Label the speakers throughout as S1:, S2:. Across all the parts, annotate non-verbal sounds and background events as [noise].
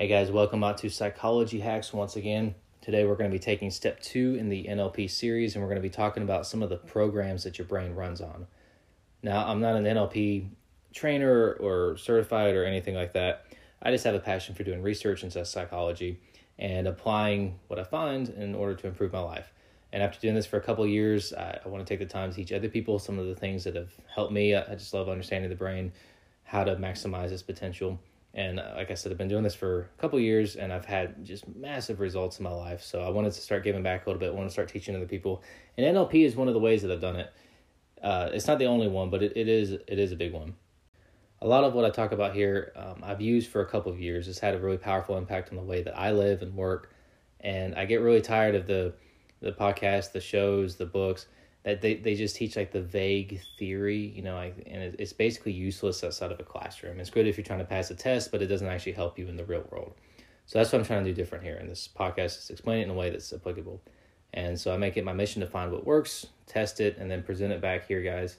S1: Hey guys, welcome out to Psychology Hacks once again. Today we're going to be taking step two in the NLP series and we're going to be talking about some of the programs that your brain runs on. Now, I'm not an NLP trainer or certified or anything like that. I just have a passion for doing research into psychology and applying what I find in order to improve my life. And after doing this for a couple years, I, want to take the time to teach other people some of the things that have helped me. I just love understanding the brain, how to maximize its potential and uh, like I said, I've been doing this for a couple years and I've had just massive results in my life. So I wanted to start giving back a little bit. I want to start teaching other people. And NLP is one of the ways that I've done it. Uh, it's not the only one, but it, it is it is a big one. A lot of what I talk about here, um, I've used for a couple of years. It's had a really powerful impact on the way that I live and work. And I get really tired of the the podcast, the shows, the books that they, they just teach like the vague theory, you know, like, and it's basically useless outside of a classroom. It's good if you're trying to pass a test, but it doesn't actually help you in the real world. So that's what I'm trying to do different here. And this podcast is explain it in a way that's applicable. And so I make it my mission to find what works, test it, and then present it back here, guys.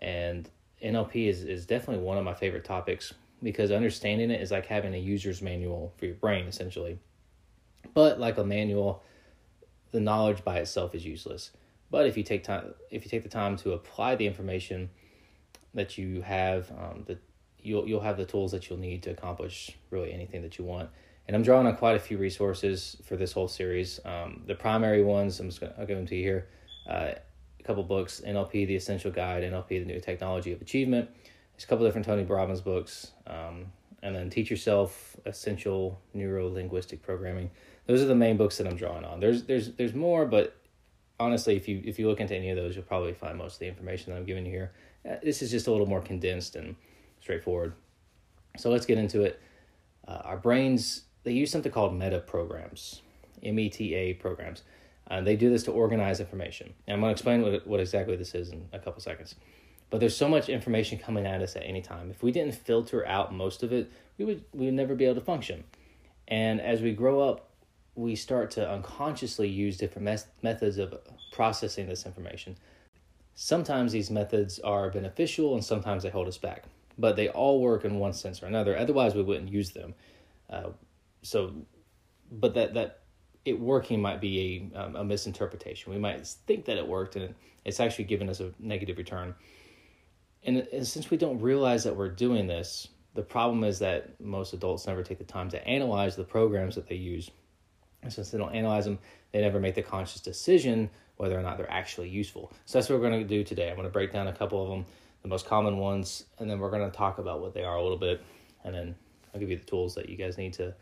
S1: And NLP is, is definitely one of my favorite topics because understanding it is like having a user's manual for your brain, essentially. But like a manual, the knowledge by itself is useless. But if you take time, if you take the time to apply the information that you have, um, you'll you'll have the tools that you'll need to accomplish really anything that you want. And I'm drawing on quite a few resources for this whole series. Um, the primary ones I'm just gonna I'll give them to you here. Uh, a couple books: NLP: The Essential Guide, NLP: The New Technology of Achievement. There's a couple different Tony Robbins books, um, and then Teach Yourself: Essential Neuro Linguistic Programming. Those are the main books that I'm drawing on. There's there's there's more, but honestly, if you if you look into any of those, you'll probably find most of the information that I'm giving you here. Uh, this is just a little more condensed and straightforward. So let's get into it. Uh, our brains they use something called meta programs, M E T A programs. Uh, they do this to organize information. And I'm going to explain what, what exactly this is in a couple seconds. But there's so much information coming at us at any time. If we didn't filter out most of it, we would we would never be able to function. And as we grow up, we start to unconsciously use different mes- methods of processing this information. Sometimes these methods are beneficial and sometimes they hold us back, but they all work in one sense or another. Otherwise, we wouldn't use them. Uh, so, but that that it working might be a um, a misinterpretation. We might think that it worked and it's actually giving us a negative return. And, and since we don't realize that we're doing this, the problem is that most adults never take the time to analyze the programs that they use and since they don't analyze them, they never make the conscious decision whether or not they're actually useful. So that's what we're going to do today. I'm going to break down a couple of them, the most common ones, and then we're going to talk about what they are a little bit. And then I'll give you the tools that you guys need to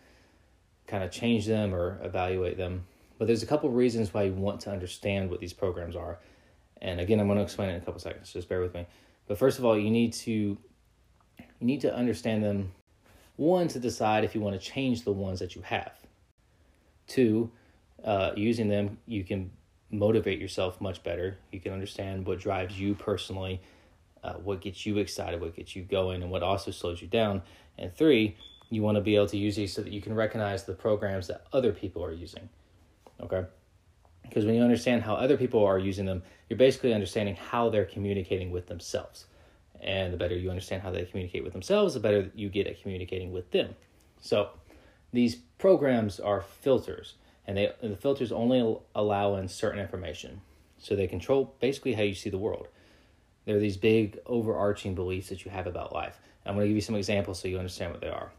S1: kind of change them or evaluate them. But there's a couple of reasons why you want to understand what these programs are. And again, I'm going to explain it in a couple seconds. Just bear with me. But first of all, you need to you need to understand them one to decide if you want to change the ones that you have Two, uh, using them, you can motivate yourself much better. You can understand what drives you personally, uh, what gets you excited, what gets you going, and what also slows you down. And three, you want to be able to use these so that you can recognize the programs that other people are using. Okay? Because when you understand how other people are using them, you're basically understanding how they're communicating with themselves. And the better you understand how they communicate with themselves, the better you get at communicating with them. So, these programs are filters, and they and the filters only allow in certain information. So they control basically how you see the world. There are these big overarching beliefs that you have about life. I'm going to give you some examples so you understand what they are.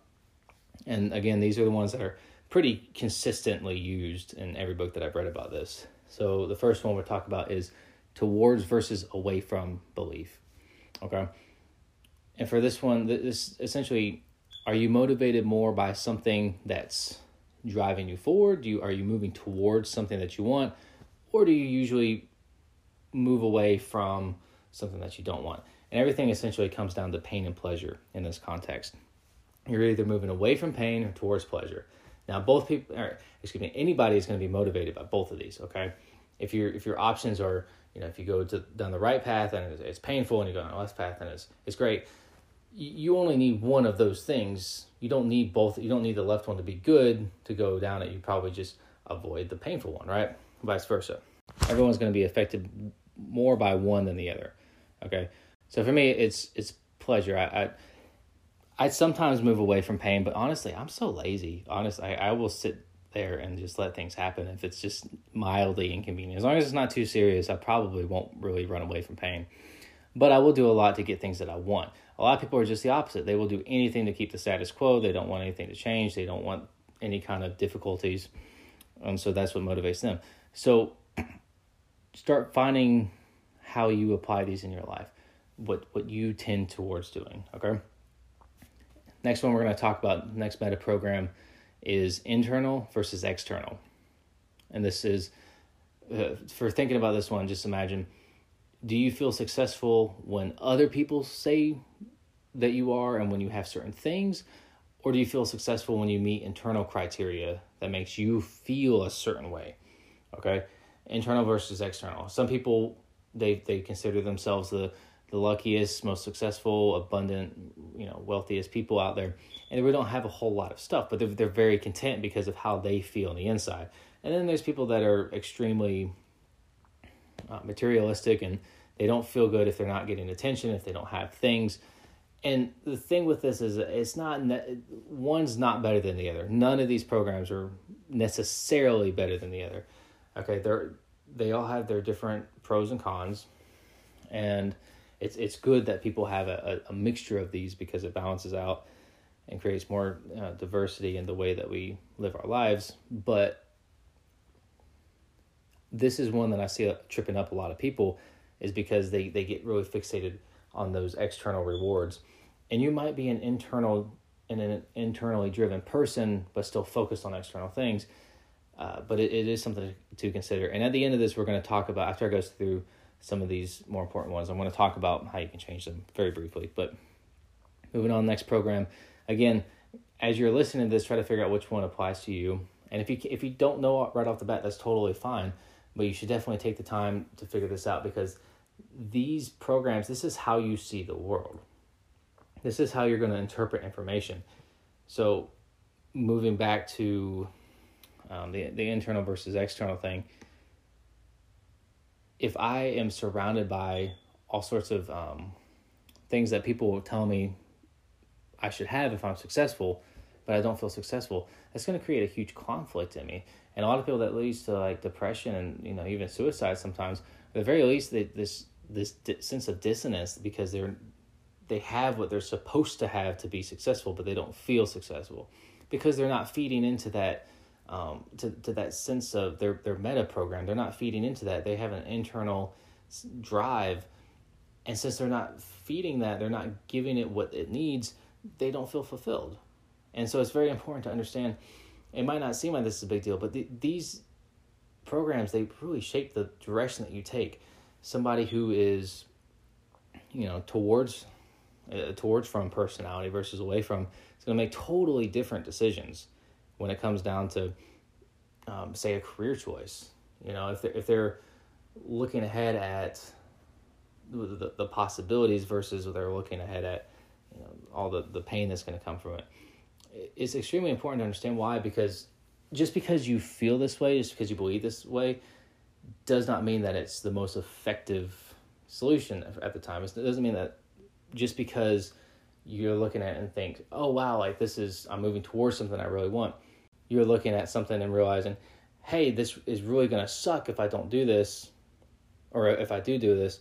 S1: And again, these are the ones that are pretty consistently used in every book that I've read about this. So the first one we'll talk about is towards versus away from belief. Okay. And for this one, this essentially are you motivated more by something that's driving you forward? Do you are you moving towards something that you want, or do you usually move away from something that you don't want? And everything essentially comes down to pain and pleasure in this context. You're either moving away from pain or towards pleasure. Now, both people, or excuse me, anybody is going to be motivated by both of these. Okay, if your if your options are, you know, if you go to down the right path and it's, it's painful, and you go down the left path and it's it's great you only need one of those things. You don't need both. You don't need the left one to be good to go down it. You probably just avoid the painful one, right? Vice versa. Everyone's going to be affected more by one than the other. Okay, so for me, it's it's pleasure. I, I I sometimes move away from pain, but honestly, I'm so lazy. Honestly, I, I will sit there and just let things happen if it's just mildly inconvenient. As long as it's not too serious, I probably won't really run away from pain. But I will do a lot to get things that I want. A lot of people are just the opposite. They will do anything to keep the status quo. They don't want anything to change. They don't want any kind of difficulties. And so that's what motivates them. So [clears throat] start finding how you apply these in your life, what what you tend towards doing, okay? Next one we're going to talk about next meta program is internal versus external. And this is uh, for thinking about this one just imagine do you feel successful when other people say that you are and when you have certain things? Or do you feel successful when you meet internal criteria that makes you feel a certain way? Okay? Internal versus external. Some people they they consider themselves the the luckiest most successful abundant you know wealthiest people out there. And they don't have a whole lot of stuff but they're, they're very content because of how they feel on the inside. And then there's people that are extremely uh, materialistic and they don't feel good if they're not getting attention if they don't have things. And the thing with this is it's not ne- one's not better than the other. None of these programs are necessarily better than the other. Okay they're they all have their different pros and cons and it's it's good that people have a, a, mixture of these because it balances out and creates more uh, diversity in the way that we live our lives. But this is one that i see tripping up a lot of people is because they, they get really fixated on those external rewards. And you might be an internal and an internally driven person but still focused on external things. Uh, but it, it is something to consider. And at the end of this we're going to talk about after i go through some of these more important ones i'm going to talk about how you can change them very briefly. But moving on next program. Again as you're listening to this try to figure out which one applies to you. And if you if you don't know right off the bat that's totally fine but you should definitely take the time to figure this out because these programs this is how you see the world this is how you're going to interpret information. So, moving back to um, the the internal versus external thing, if I am surrounded by all sorts of um, things that people will tell me I should have if I'm successful, but I don't feel successful, that's going to create a huge conflict in me. And a lot of people that leads to like depression and you know even suicide sometimes. At the very least, they, this this di- sense of dissonance because they're they have what they're supposed to have to be successful, but they don't feel successful because they're not feeding into that um, to, to that sense of their, their meta program. They're not feeding into that. They have an internal drive. And since they're not feeding that, they're not giving it what it needs, they don't feel fulfilled. And so it's very important to understand it might not seem like this is a big deal, but the, these programs, they really shape the direction that you take. Somebody who is, you know, towards uh, towards from personality versus away from it's going to make totally different decisions when it comes down to um, say a career choice you know if they're, if they're looking ahead at the, the possibilities versus they're looking ahead at you know all the, the pain that's going to come from it it's extremely important to understand why because just because you feel this way just because you believe this way does not mean that it's the most effective solution at the time it doesn't mean that just because you're looking at it and think, oh wow, like this is I'm moving towards something I really want. You're looking at something and realizing, hey, this is really gonna suck if I don't do this, or if I do do this,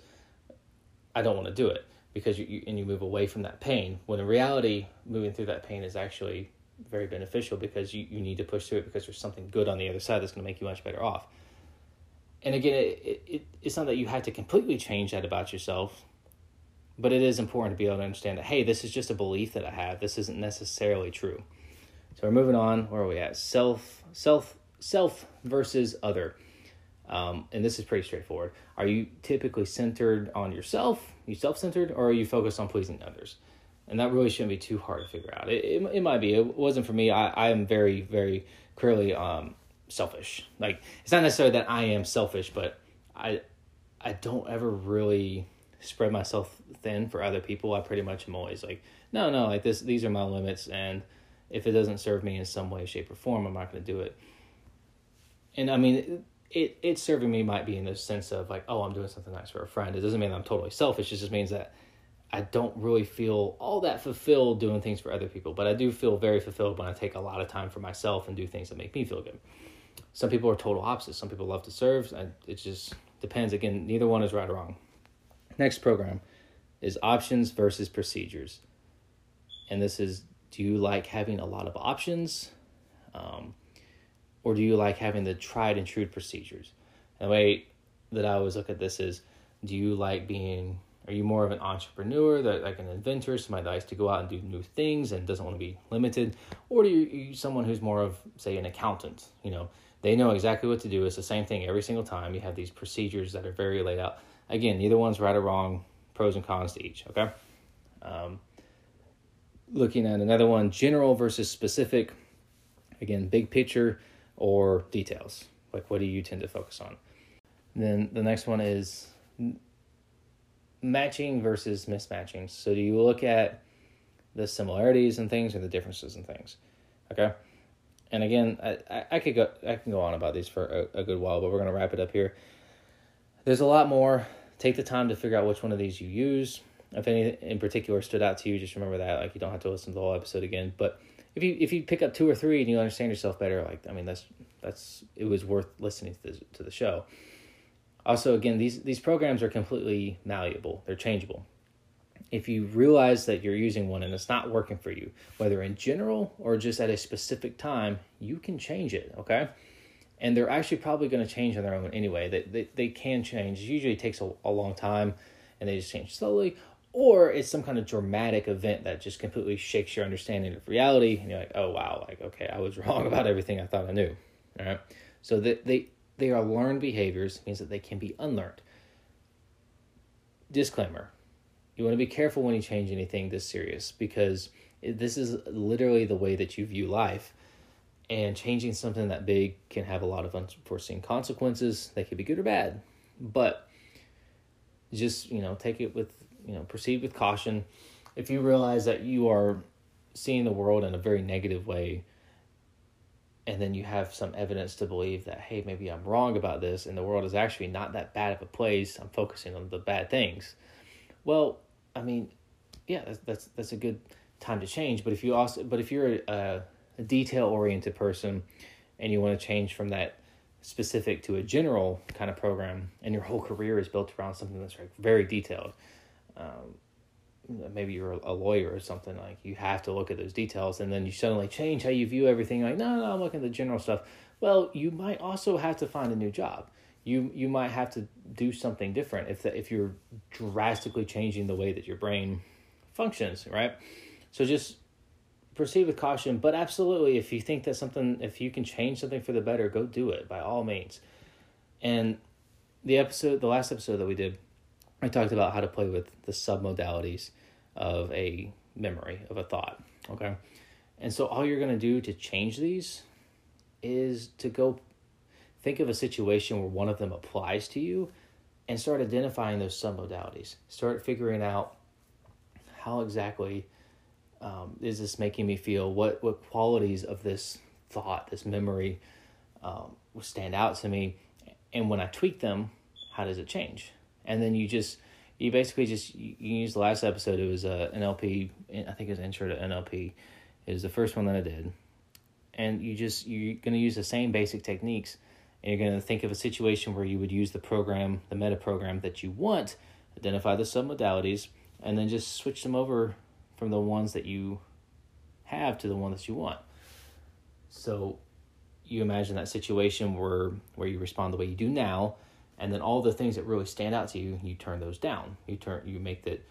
S1: I don't want to do it because you, you and you move away from that pain. When in reality, moving through that pain is actually very beneficial because you, you need to push through it because there's something good on the other side that's going to make you much better off. And again, it, it, it's not that you have to completely change that about yourself but it is important to be able to understand that hey this is just a belief that i have this isn't necessarily true so we're moving on where are we at self self self versus other um, and this is pretty straightforward. Are you typically centered on yourself you self-centered or are you focused on pleasing others? And that really shouldn't be too hard to figure out. It, it, it might be. It wasn't for me. I, I am very very clearly um, selfish. Like it's not necessarily that i am selfish but i i don't ever really spread myself thin for other people, I pretty much am always like, no, no, like this, these are my limits, and if it doesn't serve me in some way, shape, or form, I'm not going to do it. And I mean, it, it, it serving me might be in the sense of like, oh, I'm doing something nice for a friend. It doesn't mean I'm totally selfish. It just means that I don't really feel all that fulfilled doing things for other people, but I do feel very fulfilled when I take a lot of time for myself and do things that make me feel good. Some people are total opposites. Some people love to serve. And It just depends. Again, neither one is right or wrong. Next program is options versus procedures. And this is do you like having a lot of options? Um, or do you like having the tried and true procedures? And the way that I always look at this is do you like being are you more of an entrepreneur that like an inventor somebody that likes to go out and do new things and doesn't want to be limited? Or do you, you someone who's more of say an accountant you know? They know exactly what to do. It's the same thing every single time. You have these procedures that are very laid out. Again neither one's right or wrong. Pros and cons to each okay? Um, looking at another one general versus specific. Again big picture or details like what do you tend to focus on then the next one is matching versus mismatching. So do you look at the similarities and things or the differences and things? Okay. And again, I, I could go I can go on about these for a, a good while, but we're gonna wrap it up here. There's a lot more. Take the time to figure out which one of these you use. If any in particular stood out to you, just remember that. Like you don't have to listen to the whole episode again. But if you if you pick up two or three and you understand yourself better, like I mean that's that's it was worth listening to to the show. Also, again, these, these programs are completely malleable, they're changeable. If you realize that you're using one and it's not working for you, whether in general or just at a specific time, you can change it, okay? And they're actually probably going to change on their own anyway. They, they, they can change. It usually takes a, a long time and they just change slowly. Or it's some kind of dramatic event that just completely shakes your understanding of reality. And you're like, oh, wow, like, okay, I was [laughs] wrong about everything I thought I knew. All right. So they, they they are learned behaviors, means that they can be unlearned. Disclaimer you want to be careful when you change anything this serious because this is literally the way that you view life. And changing something that big can have a lot of unforeseen consequences. They could be good or bad. But just, you know, take it with, you know, proceed with caution. If you realize that you are seeing the world in a very negative way, and then you have some evidence to believe that hey maybe i'm wrong about this and the world is actually not that bad of a place i'm focusing on the bad things well i mean yeah that's that's, that's a good time to change but if you also but if you're a, a detail oriented person and you want to change from that specific to a general kind of program and your whole career is built around something that's like very detailed um, maybe you're a lawyer or something like you have to look at those details and then you suddenly change how you view everything like no no i'm looking at the general stuff. Well you might also have to find a new job. You you might have to do something different if the, if you're drastically changing the way that your brain functions right? So just proceed with caution but absolutely if you think that something if you can change something for the better go do it by all means. And the episode the last episode that we did I talked about how to play with the submodalities of a memory, of a thought. Okay. And so all you're going to do to change these is to go think of a situation where one of them applies to you and start identifying those submodalities. Start figuring out how exactly um, is this making me feel? What, what qualities of this thought, this memory, um, stand out to me? And when I tweak them, how does it change? And then you just you basically just you, use the last episode. It was uh, NLP. I think it was intro to NLP. It was the first one that I did, and you just you're gonna use the same basic techniques, and you're gonna think of a situation where you would use the program, the meta program that you want, identify the submodalities, and then just switch them over from the ones that you have to the one that you want. So you imagine that situation where where you respond the way you do now and then all the things that really stand out to you, you turn those down. You turn you make that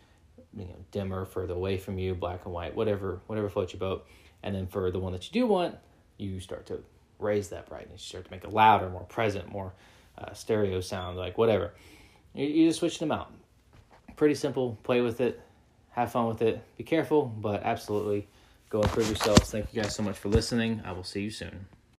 S1: you know dimmer, further away from you, black and white, whatever whatever floats your boat. And then for the one that you do want, you start to raise that brightness. You start to make it louder, more present, more uh, stereo sound, like whatever. You, you just switch them out. Pretty simple. Play with it. Have fun with it. Be careful, but absolutely go improve yourselves. Thank you guys so much for listening. I will see you soon.